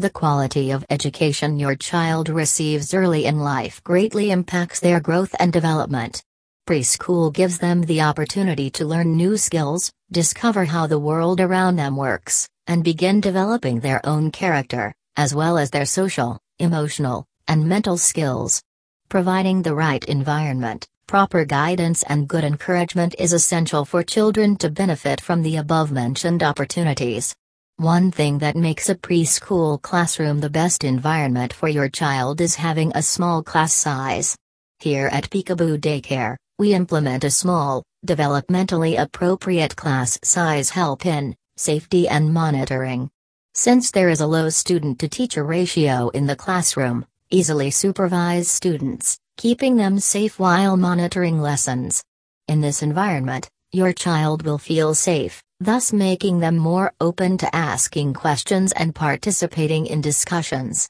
The quality of education your child receives early in life greatly impacts their growth and development. Preschool gives them the opportunity to learn new skills, discover how the world around them works, and begin developing their own character, as well as their social, emotional, and mental skills. Providing the right environment, proper guidance, and good encouragement is essential for children to benefit from the above mentioned opportunities. One thing that makes a preschool classroom the best environment for your child is having a small class size. Here at Peekaboo Daycare, we implement a small, developmentally appropriate class size help in safety and monitoring. Since there is a low student to teacher ratio in the classroom, easily supervise students, keeping them safe while monitoring lessons. In this environment, your child will feel safe, thus making them more open to asking questions and participating in discussions.